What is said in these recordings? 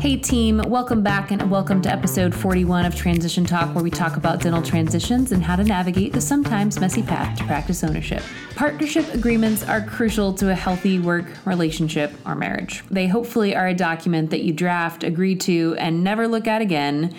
Hey, team, welcome back and welcome to episode 41 of Transition Talk, where we talk about dental transitions and how to navigate the sometimes messy path to practice ownership. Partnership agreements are crucial to a healthy work relationship or marriage. They hopefully are a document that you draft, agree to, and never look at again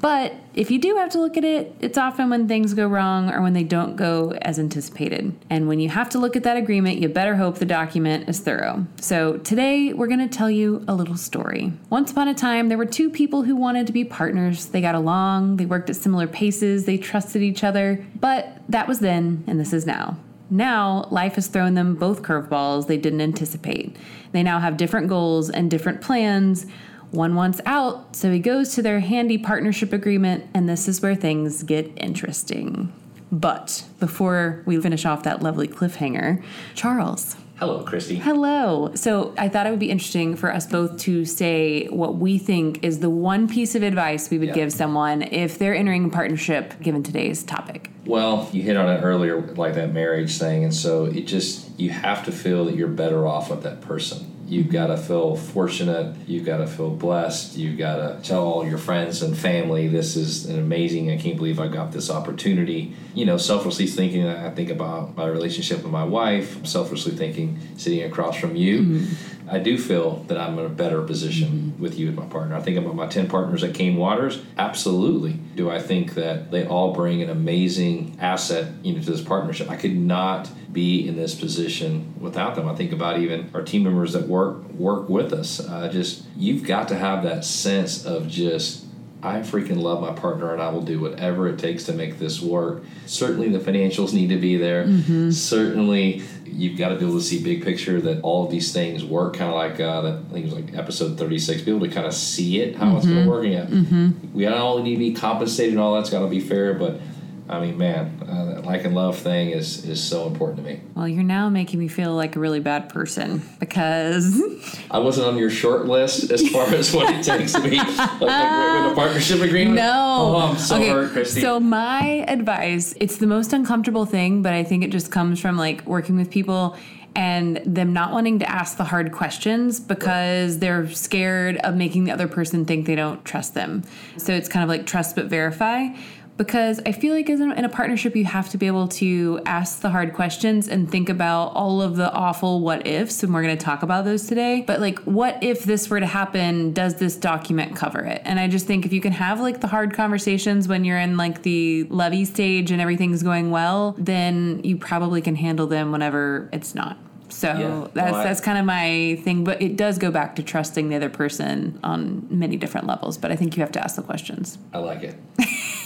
but if you do have to look at it, it's often when things go wrong or when they don't go as anticipated. And when you have to look at that agreement, you better hope the document is thorough. So today we're going to tell you a little story. Once upon a time, there were two people who wanted to be partners. They got along, they worked at similar paces, they trusted each other. But that was then, and this is now. Now, life has thrown them both curveballs they didn't anticipate. They now have different goals and different plans one wants out, so he goes to their handy partnership agreement, and this is where things get interesting. But before we finish off that lovely cliffhanger, Charles. Hello, Christy. Hello. So I thought it would be interesting for us both to say what we think is the one piece of advice we would yeah. give someone if they're entering a partnership given today's topic. Well, you hit on it earlier, like that marriage thing. And so it just, you have to feel that you're better off with that person You've got to feel fortunate. You've got to feel blessed. You've got to tell all your friends and family, this is an amazing, I can't believe I got this opportunity. You know, selfishly thinking, I think about my relationship with my wife, selfishly thinking, sitting across from you. Mm-hmm I do feel that I'm in a better position mm-hmm. with you as my partner. I think about my 10 partners at Cain Watters. Absolutely. Do I think that they all bring an amazing asset you know, to this partnership? I could not be in this position without them. I think about even our team members that work work with us. Uh, just you've got to have that sense of just I freaking love my partner and I will do whatever it takes to make this work. Certainly, the financials need to be there. Mm-hmm. Certainly, you've got to be able to see big picture that all of these things work. Kind of like uh, that, I think it was like episode thirty six. Be able to kind of see it how mm-hmm. it's going to work. Yeah, mm-hmm. we don't all need to be compensated and all that's got to be fair, but I mean, man, uh, that like and love thing is is so important to me. Well, you're now making me feel like a really bad person because I wasn't on your short list as far as what it takes to be like, with a partnership agreement. No, oh, I'm so okay. hurt, Christy. So my advice, it's the most uncomfortable thing, but I think it just comes from like working with people and them not wanting to ask the hard questions because they're scared of making the other person think they don't trust them. So it's kind of like trust but verify because I feel like in a partnership, you have to be able to ask the hard questions and think about all of the awful what ifs. And we're going to talk about those today. But, like, what if this were to happen? Does this document cover it? And I just think if you can have like the hard conversations when you're in like the levy stage and everything's going well, then you probably can handle them whenever it's not. So yeah. that's well, I, that's kind of my thing, but it does go back to trusting the other person on many different levels. But I think you have to ask the questions. I like it.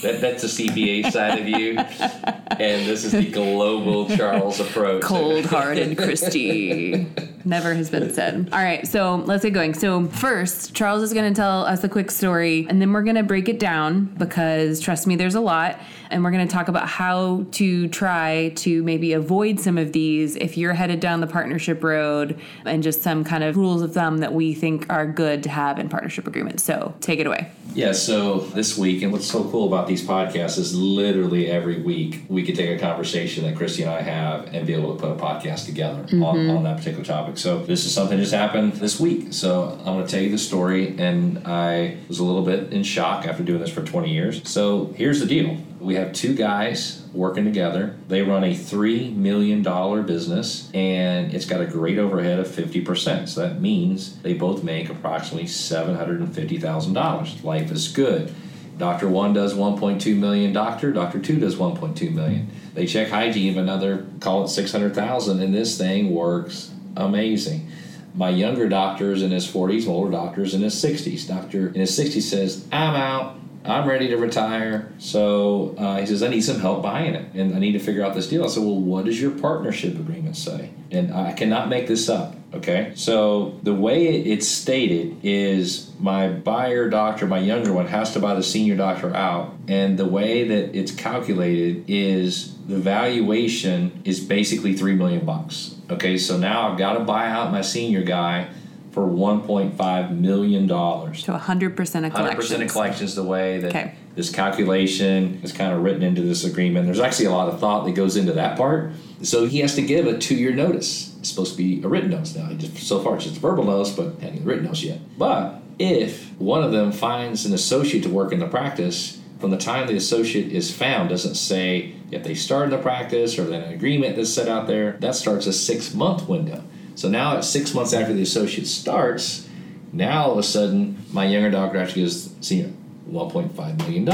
that, that's the CPA side of you, and this is the global Charles approach. Cold-hearted Christy. Never has been said. All right, so let's get going. So first, Charles is going to tell us a quick story, and then we're going to break it down because trust me, there's a lot and we're going to talk about how to try to maybe avoid some of these if you're headed down the partnership road and just some kind of rules of thumb that we think are good to have in partnership agreements. So take it away. Yeah, so this week, and what's so cool about these podcasts is literally every week we could take a conversation that Christy and I have and be able to put a podcast together mm-hmm. on, on that particular topic. So this is something that just happened this week. So I'm going to tell you the story, and I was a little bit in shock after doing this for 20 years. So here's the deal we have two guys working together. They run a $3 million business and it's got a great overhead of 50%. So that means they both make approximately $750,000. Life is good. Doctor 1 does 1.2 million, doctor, doctor 2 does 1.2 million. They check hygiene of another, call it 600,000 and this thing works amazing. My younger doctor is in his 40s, my older doctor is in his 60s. Doctor in his 60s says, I'm out I'm ready to retire. So uh, he says, I need some help buying it and I need to figure out this deal. I said, Well, what does your partnership agreement say? And I cannot make this up. Okay. So the way it's stated is my buyer doctor, my younger one, has to buy the senior doctor out. And the way that it's calculated is the valuation is basically three million bucks. Okay. So now I've got to buy out my senior guy for 1.5 million dollars. So 100% of collections. 100% of collections the way that okay. this calculation is kind of written into this agreement. There's actually a lot of thought that goes into that part. So he has to give a two-year notice. It's supposed to be a written notice now. So far it's just a verbal notice, but hadn't written notice yet. But if one of them finds an associate to work in the practice, from the time the associate is found, doesn't say if they started the practice or then an agreement that's set out there, that starts a six month window. So now at six months after the associate starts, now all of a sudden my younger doctor actually gives senior $1.5 million.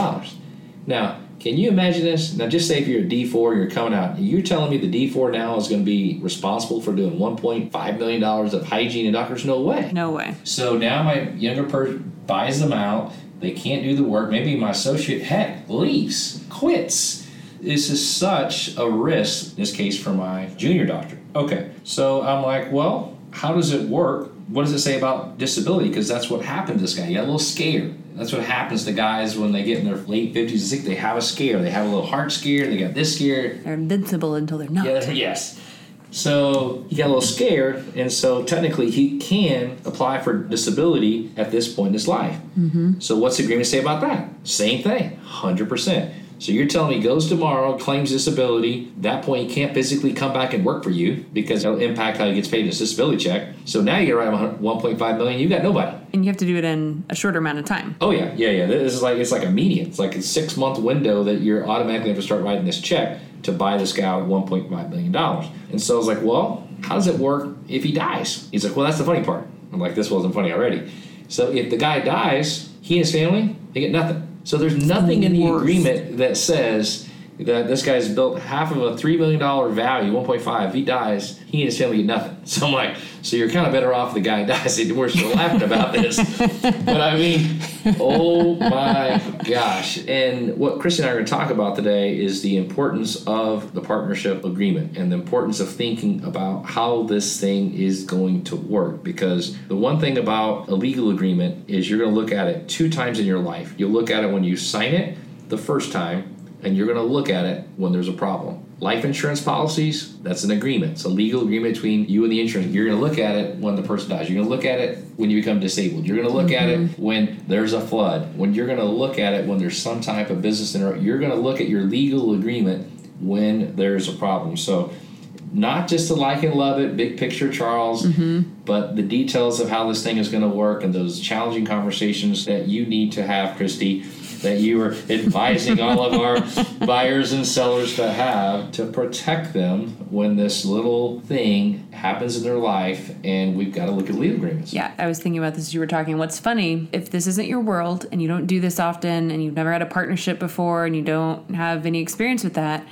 Now, can you imagine this? Now, just say if you're a D4, you're coming out, you're telling me the D4 now is going to be responsible for doing $1.5 million of hygiene and doctors? No way. No way. So now my younger person buys them out. They can't do the work. Maybe my associate, heck, leaves, quits. This is such a risk, in this case, for my junior doctor. Okay, so I'm like, well, how does it work? What does it say about disability? Because that's what happened to this guy. He got a little scared. That's what happens to guys when they get in their late 50s and 60s. They have a scare. They have a little heart scare. They got this scare. They're invincible until they're not. Yeah, yes. So he got a little scared, and so technically he can apply for disability at this point in his life. Mm-hmm. So what's the agreement say about that? Same thing, hundred percent. So you're telling me he goes tomorrow, claims disability. That point, he can't physically come back and work for you because it'll impact how he gets paid his disability check. So now you got to write 1.5 million. You got nobody. And you have to do it in a shorter amount of time. Oh yeah, yeah, yeah. This is like it's like immediate. It's like a six month window that you're automatically have to start writing this check to buy this guy out 1.5 million dollars. And so I was like, well, how does it work if he dies? He's like, well, that's the funny part. I'm like, this wasn't funny already. So if the guy dies, he and his family they get nothing. So there's nothing in the agreement that says that this guy's built half of a three million dollar value, 1.5. He dies, he and his family get nothing. So I'm like, so you're kind of better off if the guy dies. We're still laughing about this, but I mean, oh my gosh! And what Chris and I are going to talk about today is the importance of the partnership agreement and the importance of thinking about how this thing is going to work. Because the one thing about a legal agreement is you're going to look at it two times in your life. You'll look at it when you sign it the first time and you're going to look at it when there's a problem. Life insurance policies, that's an agreement. It's a legal agreement between you and the insurance. You're going to look at it when the person dies. You're going to look at it when you become disabled. You're going to look at it mm-hmm. when there's a flood. When you're going to look at it when there's some type of business interruption. You're going to look at your legal agreement when there's a problem. So, not just to like and love it, big picture, Charles, mm-hmm. but the details of how this thing is going to work and those challenging conversations that you need to have, Christy, that you are advising all of our buyers and sellers to have to protect them when this little thing happens in their life and we've got to look at legal agreements. Yeah, I was thinking about this as you were talking. What's funny, if this isn't your world and you don't do this often and you've never had a partnership before and you don't have any experience with that,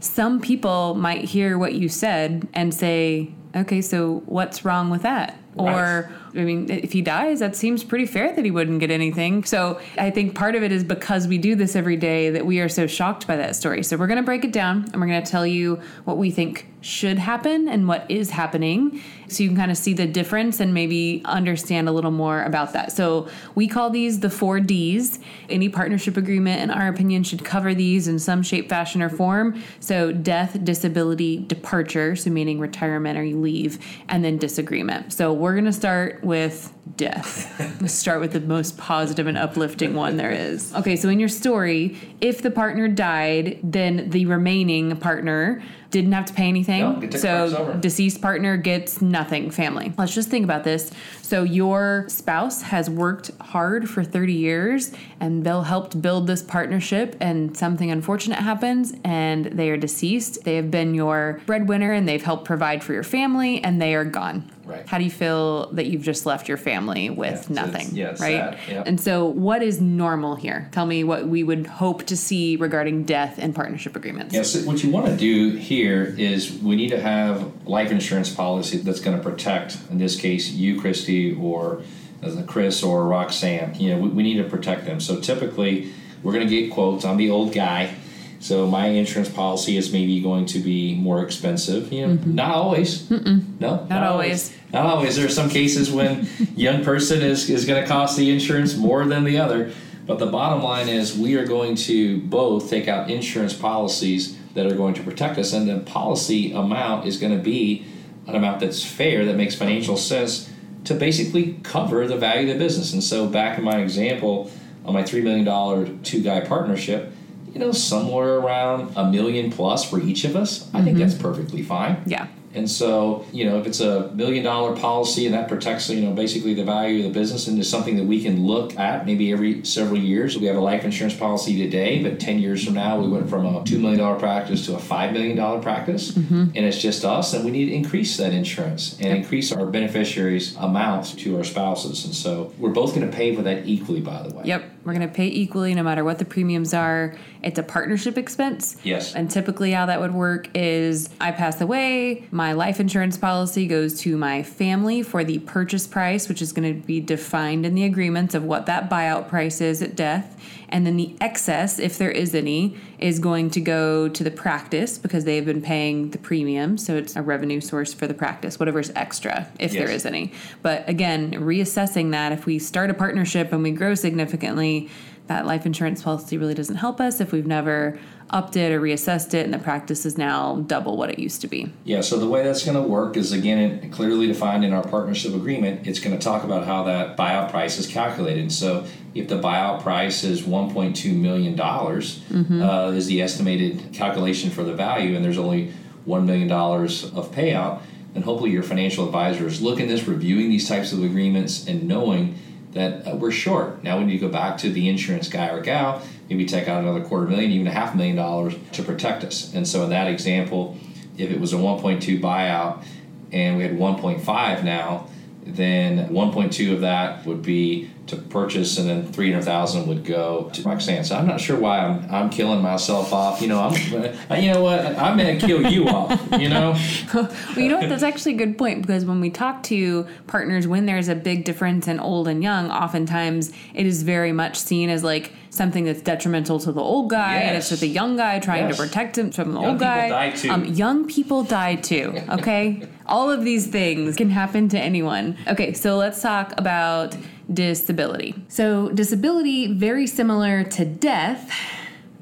some people might hear what you said and say, okay, so what's wrong with that? Or, I mean, if he dies, that seems pretty fair that he wouldn't get anything. So I think part of it is because we do this every day that we are so shocked by that story. So we're going to break it down and we're going to tell you what we think should happen and what is happening so you can kind of see the difference and maybe understand a little more about that. So we call these the four Ds. Any partnership agreement, in our opinion, should cover these in some shape, fashion, or form. So death, disability, departure, so meaning retirement or you leave, and then disagreement. So we're going to start with death. Let's start with the most positive and uplifting one there is. Okay, so in your story, if the partner died, then the remaining partner didn't have to pay anything. No, get to cross over. so deceased partner gets nothing family let's just think about this so your spouse has worked hard for 30 years and they'll helped build this partnership and something unfortunate happens and they are deceased they have been your breadwinner and they've helped provide for your family and they are gone Right. how do you feel that you've just left your family with Yeah, nothing yeah, right yeah. and so what is normal here tell me what we would hope to see regarding death and partnership agreements Yes, what you want to do here is we need to have life insurance policy that's going to protect, in this case, you, Christy, or as Chris or Roxanne. You know, we, we need to protect them. So typically, we're going to get quotes. I'm the old guy, so my insurance policy is maybe going to be more expensive. You know, mm-hmm. not always. No, not, always. Not always. There are some cases when young person is, is going to cost the insurance more than the other. But the bottom line is we are going to both take out insurance policies that are going to protect us, and the policy amount is going to be an amount that's fair, that makes financial sense to basically cover the value of the business. And so, back in my example on my $3 million two two guy partnership, you know, somewhere around a million plus for each of us, I think that's perfectly fine. yeah And so, you know, if it's a million dollar policy and that protects, you know, basically the value of the business and is something that we can look at maybe every several years. We have a life insurance policy today, but 10 years from now, we went from a $2 million practice to a $5 million practice. Mm-hmm. And it's just us, and we need to increase that insurance and yep. increase our beneficiaries' amounts to our spouses. And so we're both going to pay for that equally, by the way. Yep. We're going to pay equally no matter what the premiums are. It's a partnership expense. Yes. And typically, how that would work is I pass away, my life insurance policy goes to my family for the purchase price, which is going to be defined in the agreements of what that buyout price is at death. And then the excess, if there is any, is going to go to the practice because they've been paying the premium. So it's a revenue source for the practice, whatever's extra, if yes. there is any. But again, reassessing that if we start a partnership and we grow significantly, that life insurance policy really doesn't help us if we've never upped it or reassessed it and the practice is now double what it used to be. Yeah, so the way that's going to work is again clearly defined in our partnership agreement. It's going to talk about how that buyout price is calculated. So if the buyout price is 1.2 million dollars mm-hmm. uh, is the estimated calculation for the value and there's only 1 million dollars of payout, then hopefully your financial advisor is looking this, reviewing these types of agreements and knowing that uh, we're short. Now we need to go back to the insurance guy or gal, maybe take out another quarter million, even a half million dollars to protect us. And so in that example, if it was a 1.2 buyout and we had 1.5 now, then 1.2 of that would be to purchase, and then 300,000 would go to Roxanne. So I'm not sure why I'm, I'm killing myself off. You know, I'm, you know what? I'm to kill you off. You know. well, you know what? That's actually a good point because when we talk to partners, when there's a big difference in old and young, oftentimes it is very much seen as like something that's detrimental to the old guy, yes. and it's just a young guy trying yes. to protect him from the young old guy. Die too. Um, young people die too. Okay, all of these things can happen to anyone. Okay, so let's talk about disability. So, disability, very similar to death.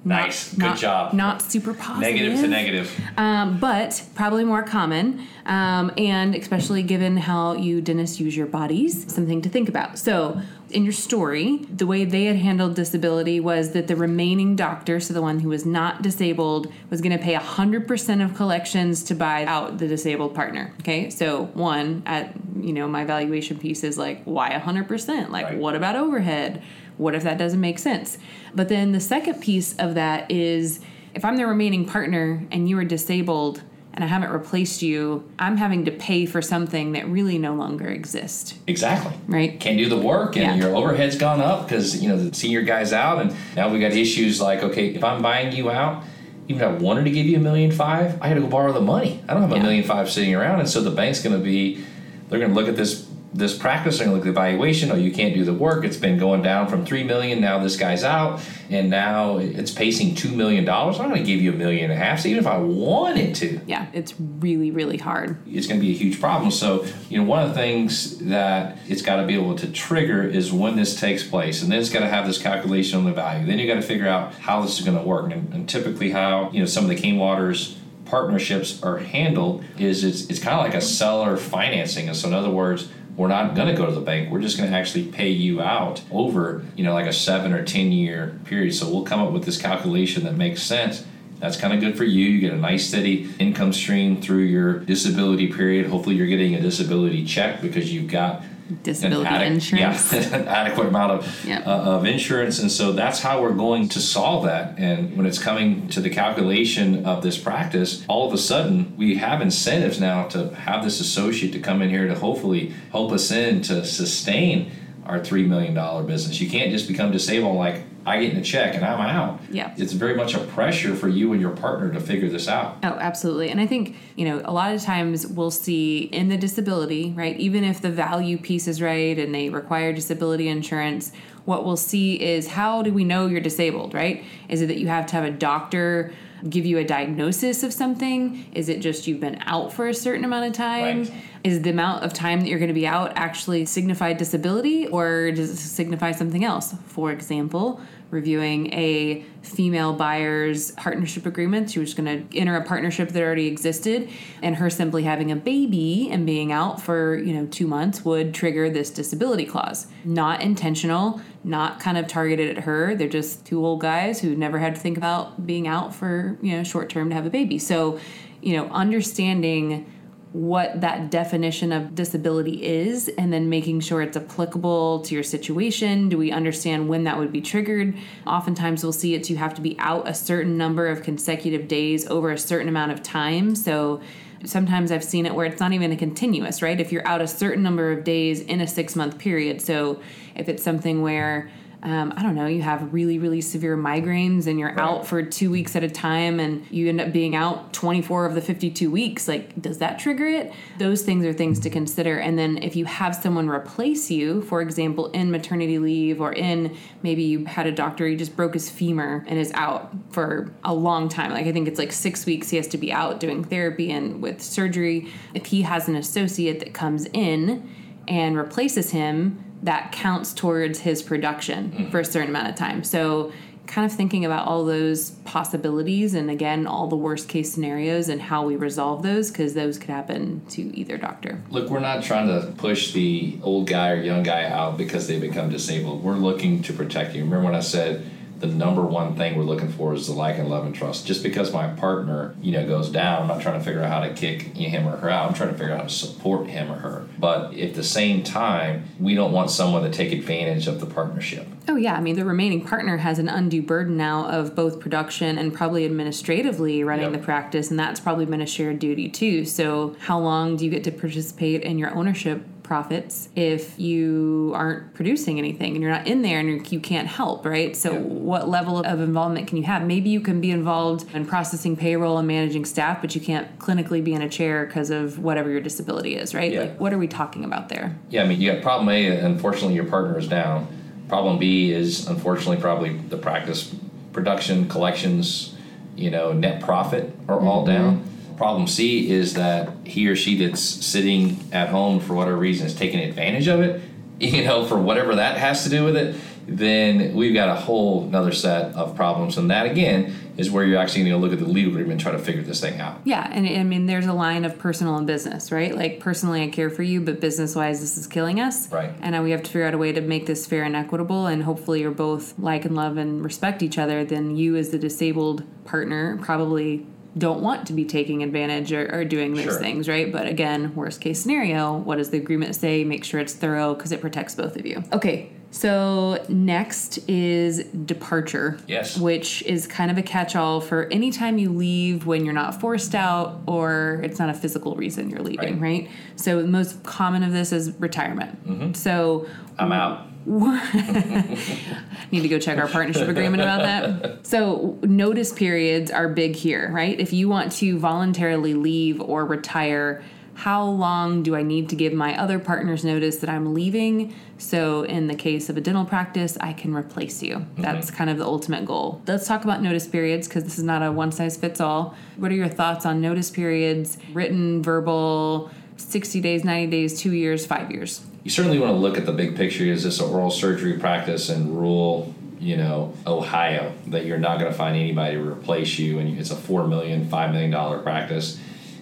Nice. Not, Good not, job. Not super positive. Negative to negative. Um, but probably more common. Um, and especially given how you dentists use your bodies, something to think about. So, in your story, the way they had handled disability was that the remaining doctor, so the one who was not disabled, was going to pay 100% of collections to buy out the disabled partner. Okay, so one, at you know, my valuation piece is like, why 100%? Like, right. what about overhead? What if that doesn't make sense? But then the second piece of that is if I'm the remaining partner and you are disabled, and I haven't replaced you, I'm having to pay for something that really no longer exists. Exactly. Right. Can't do the work, and yeah. your overhead's gone up because you know the senior guy's out, and now we got issues like, okay, if I'm buying you out, even if I wanted to give you a million five, I had to go borrow the money. I don't have a yeah. million five sitting around, and so the bank's going to be, they're going to look at this this practice and look at the evaluation. Oh, you can't do the work. It's been going down from three million. Now this guy's out, and now it's pacing two million dollars. I'm going to give you a million and a half. So even if I wanted to, yeah, it's really really hard. It's going to be a huge problem. So you know, one of the things that it's got to be able to trigger is when this takes place, and then it's got to have this calculation on the value. Then you got to figure out how this is going to work, and, and typically how you know some of the Cain Watters partnerships are handled is it's, it's kind of like a seller financing. And so in other words we're not going to go to the bank. We're just going to actually pay you out over, you know, like a seven or 10 year period. So we'll come up with this calculation that makes sense. That's kind of good for you. You get a nice steady income stream through your disability period. Hopefully, you're getting a disability check because you've got disability an insurance. Yeah, an adequate amount of, yep. uh, of insurance. And so that's how we're going to solve that. And when it's coming to the calculation of this practice, all of a sudden we have incentives now to have this associate to come in here to hopefully help us in to sustain our $3 million business. You can't just become disabled like, I get in a check and I'm out. Yeah. It's very much a pressure for you and your partner to figure this out. Oh, absolutely. And I think, you know, a lot of times we'll see in the disability, right, even if the value piece is right and they require disability insurance, what we'll see is how do we know you're disabled, right? Is it that you have to have a doctor give you a diagnosis of something? Is it just you've been out for a certain amount of time? Right. Is the amount of time that you're going to be out actually signify disability or does it signify something else? For example, reviewing a female buyer's partnership agreement. She was going to enter a partnership that already existed, and her simply having a baby and being out for you know two months would trigger this disability clause. Not intentional, not kind of targeted at her. They're just two old guys who never had to think about being out for you know short term to have a baby. So, you know, understanding what that definition of disability is and then making sure it's applicable to your situation. Do we understand when that would be triggered? Oftentimes we'll see it's you have to be out a certain number of consecutive days over a certain amount of time. So sometimes I've seen it where it's not even a continuous, right? If you're out a certain number of days in a six month period. So if it's something where um, I don't know, you have really, really severe migraines and you're right. out for two weeks at a time and you end up being out 24 of the 52 weeks, like, does that trigger it? Those things are things to consider. And then if you have someone replace you, for example, in maternity leave or in maybe you had a doctor, he just broke his femur and is out for a long time. Like, I think it's like six weeks he has to be out doing therapy and with surgery. If he has an associate that comes in and replaces him, that counts towards his production mm-hmm. for a certain amount of time. So, kind of thinking about all those possibilities and again, all the worst case scenarios and how we resolve those because those could happen to either doctor. Look, we're not trying to push the old guy or young guy out because they become disabled. We're looking to protect you. Remember when I said, the number one thing we're looking for is the like and love and trust. Just because my partner, you know, goes down, I'm not trying to figure out how to kick him or her out. I'm trying to figure out how to support him or her. But at the same time, we don't want someone to take advantage of the partnership. Oh yeah, I mean the remaining partner has an undue burden now of both production and probably administratively running yep. the practice, and that's probably been a shared duty too. So how long do you get to participate in your ownership profits if you aren't producing anything and you're not in there and you can't help, right? So, yeah. what level of involvement can you have? Maybe you can be involved in processing payroll and managing staff, but you can't clinically be in a chair because of whatever your disability is, right? Yeah. Like, what are we talking about there? Yeah, I mean, you have problem A, unfortunately, your partner is down. Problem B is, unfortunately, probably the practice production, collections, you know, net profit are mm-hmm. all down Problem C is that he or she that's sitting at home for whatever reason is taking advantage of it, you know, for whatever that has to do with it, then we've got a whole another set of problems. And that again is where you're actually going to look at the legal agreement and try to figure this thing out. Yeah, and I mean, there's a line of personal and business, right? Like personally, I care for you, but business wise, this is killing us. Right. And we have to figure out a way to make this fair and equitable. And hopefully, you're both like and love and respect each other. Then you, as the disabled partner, probably don't want to be taking advantage or, or doing those sure. things, right? But again, worst case scenario, what does the agreement say? Make sure it's thorough because it protects both of you. Okay, so next is departure. Yes. Which is kind of a catch all for anytime you leave when you're not forced out or it's not a physical reason you're leaving, right? right? So the most common of this is retirement. Mm-hmm. So I'm out. Need to go check our partnership agreement about that. So, notice periods are big here, right? If you want to voluntarily leave or retire, how long do I need to give my other partners notice that I'm leaving? So, in the case of a dental practice, I can replace you. Mm-hmm. That's kind of the ultimate goal. Let's talk about notice periods because this is not a one size fits all. What are your thoughts on notice periods, written, verbal, 60 days, 90 days, two years, five years? You certainly want to look at the big picture. Is this an oral surgery practice in rural, you know, Ohio that you're not going to find anybody to replace you, and it's a four million, five million dollar practice?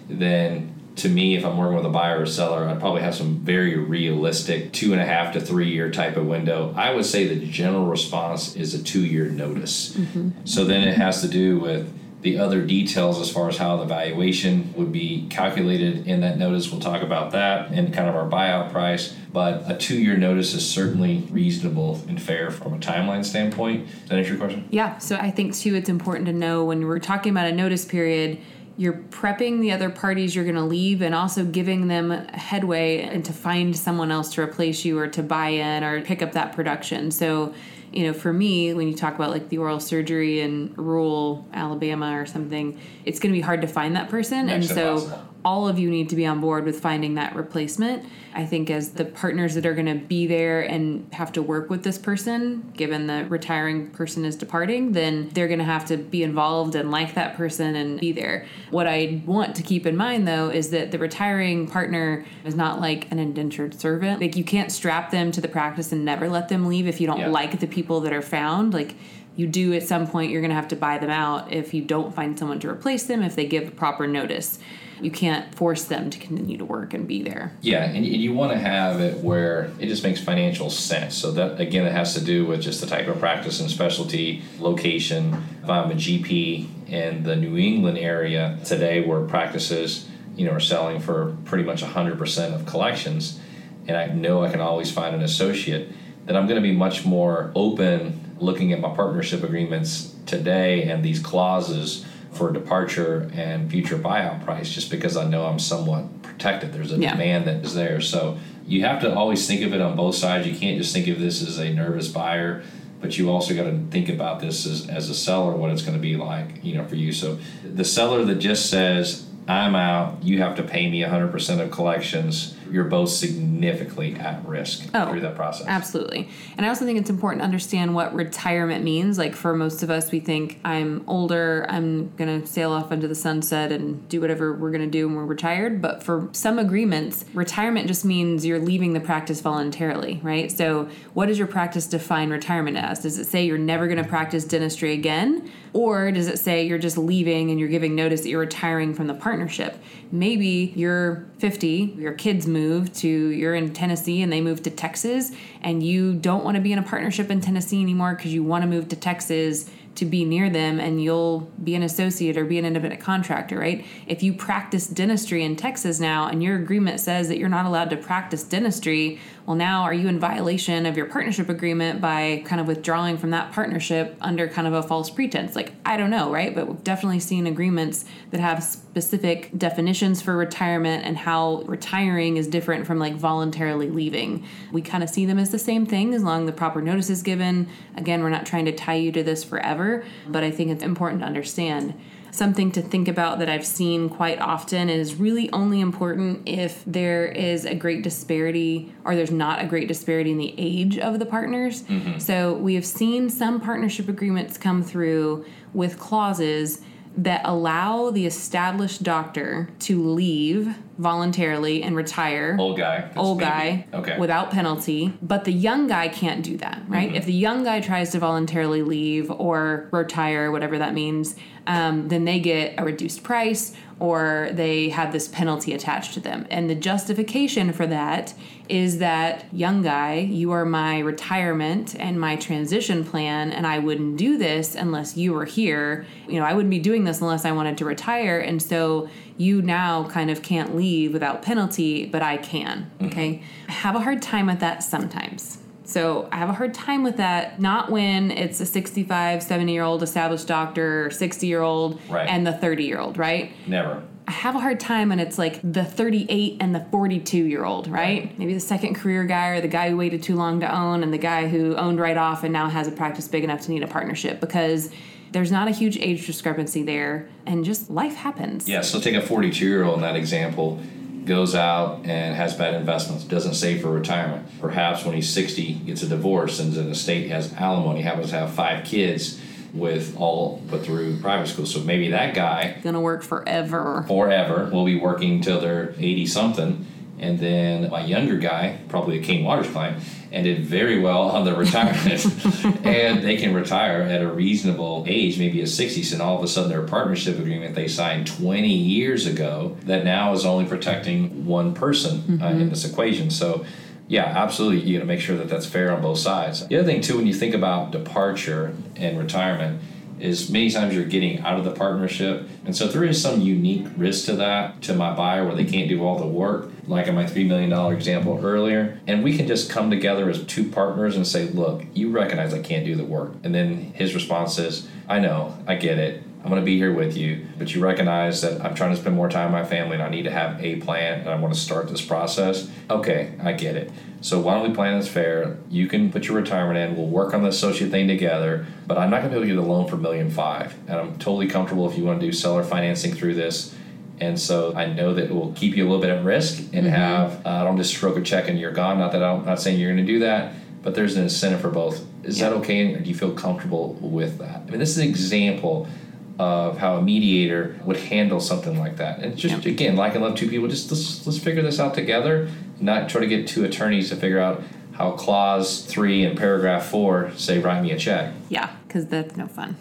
Then, to me, if I'm working with a buyer or seller, I'd probably have some very realistic two and a half to three year type of window. I would say the general response is a two year notice. Mm-hmm. So then it has to do with the other details as far as how the valuation would be calculated in that notice. We'll talk about that and kind of our buyout price. But a two year notice is certainly reasonable and fair from a timeline standpoint. Does that answer your question? Yeah. So I think, too, it's important to know when we're talking about a notice period you're prepping the other parties you're going to leave and also giving them headway and to find someone else to replace you or to buy in or pick up that production. So you know, for me, when you talk about like the oral surgery in rural Alabama or something, it's going to be hard to find that person. Makes and so possible all of you need to be on board with finding that replacement. I think as the partners that are going to be there and have to work with this person, given the retiring person is departing, then they're going to have to be involved and like that person and be there. What I want to keep in mind though is that the retiring partner is not like an indentured servant. Like you can't strap them to the practice and never let them leave if you don't yeah. like the people that are found. Like you do at some point you're going to have to buy them out if you don't find someone to replace them if they give proper notice you can't force them to continue to work and be there. Yeah, and you want to have it where it just makes financial sense. So that again, it has to do with just the type of practice and specialty, location. If I'm a GP in the New England area today, where practices you know, are selling for pretty much 100% of collections, and I know I can always find an associate, then I'm going to be much more open looking at my partnership agreements today and these clauses for departure and future buyout price just because I know I'm somewhat protected. There's a yeah. demand that is there. So you have to always think of it on both sides. You can't just think of this as a nervous buyer, but you also got to think about this as, as a seller, what it's going to be like, you know, for you. So the seller that just says, I'm out, you have to pay me 100% of collections you're both significantly at risk oh, through that process. Absolutely. And I also think it's important to understand what retirement means. Like for most of us, we think I'm older, I'm going to sail off into the sunset and do whatever we're going to do when we're retired. But for some agreements, retirement just means you're leaving the practice voluntarily, right? So, what does your practice define retirement as? Does it say you're never going to practice dentistry again? Or does it say you're just leaving and you're giving notice that you're retiring from the partnership? Maybe you're 50, your kids move to, you're in Tennessee and they move to Texas, and you don't want to be in a partnership in Tennessee anymore because you want to move to Texas to be near them and you'll be an associate or be an independent contractor, right? If you practice dentistry in Texas now and your agreement says that you're not allowed to practice dentistry, well, now are you in violation of your partnership agreement by kind of withdrawing from that partnership under kind of a false pretense? Like, I don't know, right? But we've definitely seen agreements that have specific definitions for retirement and how retiring is different from like voluntarily leaving. We kind of see them as the same thing as long as the proper notice is given. Again, we're not trying to tie you to this forever, but I think it's important to understand something to think about that I've seen quite often is really only important if there is a great disparity or there's not a great disparity in the age of the partners. Mm-hmm. So we have seen some partnership agreements come through with clauses that allow the established doctor to leave voluntarily and retire. Old guy. Old guy. Okay. Without penalty. But the young guy can't do that, right? Mm-hmm. If the young guy tries to voluntarily leave or retire, whatever that means, um, then they get a reduced price or they have this penalty attached to them. And the justification for that is that young guy, you are my retirement and my transition plan, and I wouldn't do this unless you were here. You know, I wouldn't be doing this unless I wanted to retire. And so you now kind of can't leave without penalty, but I can. Mm-hmm. Okay. I have a hard time with that sometimes. So I have a hard time with that. Not when it's a 65, 70 year old established doctor 60 year old right. and the 30 year old, right? Never. I have a hard time when it's like the 38 and the 42 year old, right? right? Maybe the second career guy or the guy who waited too long to own and the guy who owned right off and now has a practice big enough to need a partnership because there's not a huge age discrepancy there and just life happens. Yeah, so take a 42 year old in that example goes out and has bad investments, doesn't save for retirement. Perhaps when he's 60, gets a divorce, and in the state has alimony, happens to have five kids with all but through private school. So maybe that guy gonna work forever. Forever. Will be working till they're 80 something. And then my younger guy, probably a Cain Watters client, and did very well on the retirement. and they can retire at a reasonable age, maybe at 60s, and all of a sudden their partnership agreement they signed 20 years ago that now is only protecting one person mm-hmm. uh, in mm-hmm. this equation. So, yeah, absolutely. You got to make sure that that's fair on both sides. The other thing, too, when you think about departure and retirement, is many times you're getting out of the partnership. And so there is some unique risk to that to my buyer where they can't do all the work, like in my $3 million example earlier. And we can just come together as two partners and say, look, you recognize I can't do the work. And then his response is, I know, I get it. I'm going to be here with you, but you recognize that I'm trying to spend more time with my family and I need to have a plan and I want to start this process. Okay, I get it. So why don't we plan this fair? You can put your retirement in. We'll work on the associate thing together. But I'm not going to be able to get a loan for million five, and I'm totally comfortable if you want to do seller financing through this. And so I know that it will keep you a little bit at risk and mm-hmm. have uh, I don't just stroke a check and you're gone. Not that I'm not saying you're going to do that, but there's an incentive for both. Is yeah. that okay? And do you feel comfortable with that? I mean, this is an example of how a mediator would handle something like that. And just yeah. again, like and love two people, just let's let's figure this out together not try to get two attorneys to figure out how clause three and paragraph four say write me a check. Yeah. Because that's no fun.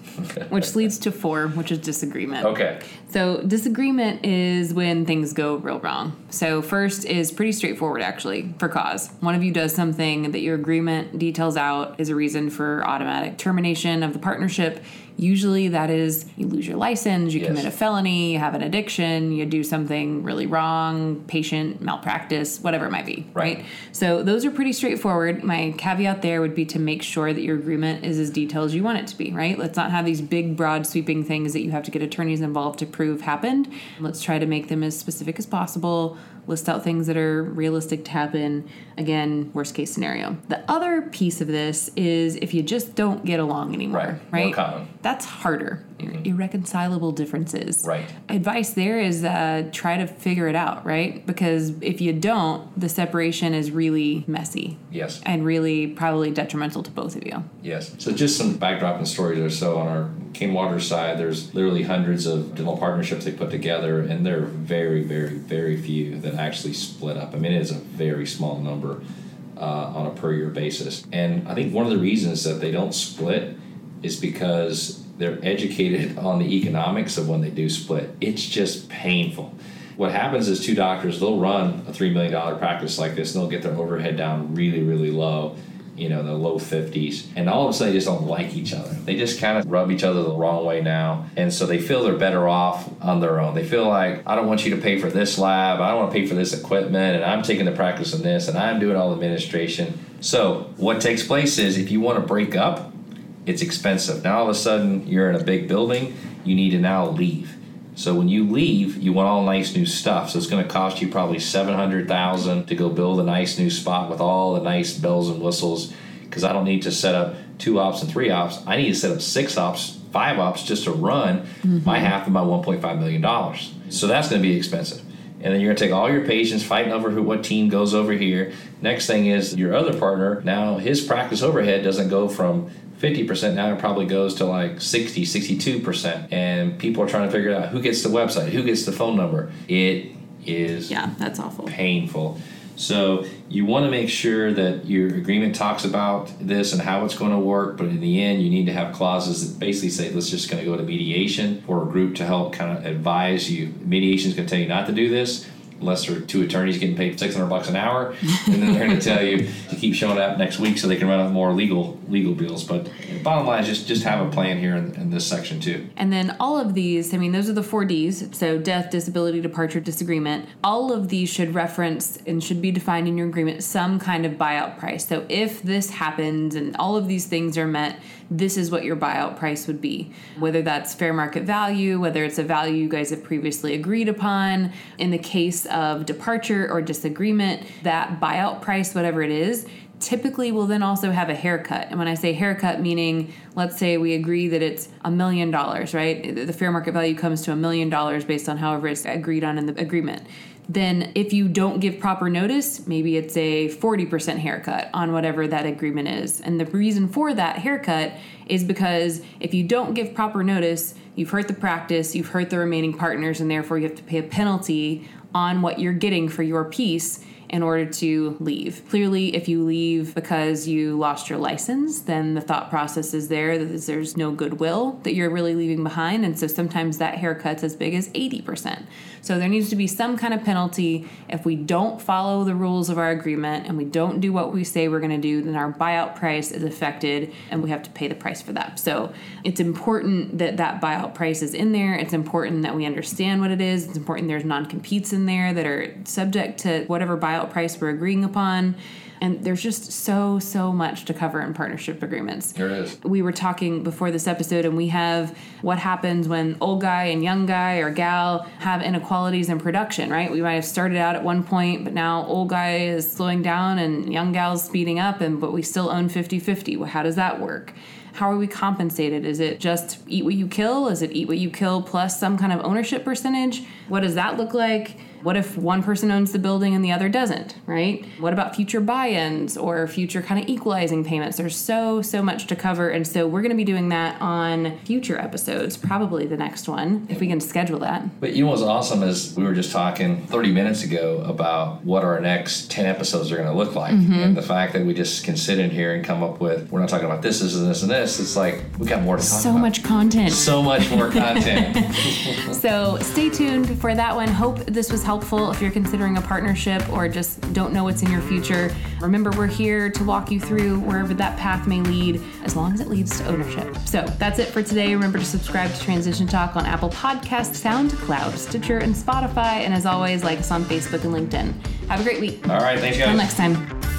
which leads to four, which is disagreement. Okay. So, disagreement is when things go real wrong. So, first is pretty straightforward actually for cause. One of you does something that your agreement details out is a reason for automatic termination of the partnership. Usually, that is you lose your license, you Yes. commit a felony, you have an addiction, you do something really wrong, patient malpractice, whatever it might be, Right. right? So, those are pretty straightforward. My caveat there would be to make sure that your agreement is as detailed as you want it to be, right? Let's not have these big, broad, sweeping things that you have to get attorneys involved to prove happened. Let's try to make them as specific as possible, list out things that are realistic to happen. Again, worst case scenario. The other piece of this is if you just don't get along anymore, Right. right? More common. That's harder. Irreconcilable differences. Right. Advice there is uh, try to figure it out, right? Because if you don't, the separation is really messy Yes. and really probably detrimental to both of you. Yes. So just some backdrop and stories or so on our Cain Watters side, there's literally hundreds of dental partnerships they put together, and there are very, very, very few that actually split up. I mean, it is a very small number uh, on a per year basis. And I think one of the reasons that they don't split is because they're educated on the economics of when they do split. It's just painful. What happens is two doctors, they'll run a $3 million practice like this, and they'll get their overhead down really, really low you know, the low 50s. And all of a sudden, they just don't like each other. They just kind of rub each other the wrong way now. And so they feel they're better off on their own. They feel like, I don't want you to pay for this lab, I don't want to pay for this equipment, and I'm taking the practice in this, and I'm doing all the administration. So what takes place is if you want to break up, it's expensive. Now all of a sudden, you're in a big building, you need to now leave. So when you leave, you want all nice new stuff. So it's going to cost you probably seven hundred thousand to go build a nice new spot with all the nice bells and whistles. Because I don't need to set up two ops and three ops. I need to set up six ops, five ops just to run mm-hmm. my half of my one point five million dollars. So that's going to be expensive. And then you're going to take all your patients fighting over who what team goes over here. Next thing is your other partner. Now his practice overhead doesn't go from 50% now it probably goes to like 60 62% and people are trying to figure out who gets the website who gets the phone number. It is Yeah, that's awful. painful. So you want to make sure that your agreement talks about this and how it's going to work but in the end you need to have clauses that basically say let's just going to go to mediation or a group to help kind of advise you. Mediation is going to tell you not to do this unless are two attorneys getting paid 600 bucks an hour and then they're going to tell you to keep showing up next week so they can run up more legal legal bills but bottom line is just just have a plan here in, in this section too And then all of these, I mean, those are the four Ds. So death, disability, departure, disagreement. All of these should reference and should be defined in your agreement some kind of buyout price. So if this happens and all of these things are met, this is what your buyout price would be. Whether that's fair market value, whether it's a value you guys have previously agreed upon. In the case of departure or disagreement, that buyout price, whatever it is, typically will then also have a haircut. And when I say haircut, meaning let's say we agree that it's a million dollars, right? The fair market value comes to a million dollars based on however it's agreed on in the agreement. Then, if you don't give proper notice, maybe it's a 40% haircut on whatever that agreement is. And the reason for that haircut is because if you don't give proper notice, you've hurt the practice, you've hurt the remaining partners, and therefore you have to pay a penalty on what you're getting for your piece in order to leave. Clearly, if you leave because you lost your license, then the thought process is there that there's no goodwill that you're really leaving behind. And so sometimes that haircut's as big as 80%. So there needs to be some kind of penalty if we don't follow the rules of our agreement and we don't do what we say we're going to do, then our buyout price is affected and we have to pay the price for that. So it's important that that buyout price is in there. It's important that we understand what it is. It's important there's non competes in there that are subject to whatever buyout price we're agreeing upon. And there's just so, so much to cover in partnership agreements. There is. We were talking before this episode, and we have what happens when old guy and young guy or gal have inequalities in production, right? We might have started out at one point, but now old guy is slowing down and young gal's speeding up, and but we still own 50 50. Well, how does that work? How are we compensated? Is it just eat what you kill? Is it eat what you kill plus some kind of ownership percentage? What does that look like? What if one person owns the building and the other doesn't, right? What about future buy ins or future kind of equalizing payments? There's so, so much to cover. And so we're going to be doing that on future episodes, probably the next one, if we can schedule that. But you know what's awesome is we were just talking 30 minutes ago about what our next 10 episodes are going to look like. Mm-hmm. And the fact that we just can sit in here and come up with, we're not talking about this, this, and this, and this. it's like we got more to talk So about. much content. So much more content. So stay tuned for that one. Hope this was helpful if you're considering a partnership or just don't know what's in your future. Remember, we're here to walk you through wherever that path may lead, as long as it leads to ownership. So that's it for today. Remember to subscribe to Transition Talk on Apple Podcasts, SoundCloud, Stitcher, and Spotify. And as always, like us on Facebook and LinkedIn. Have a great week. All right, thanks, guys. Until next time.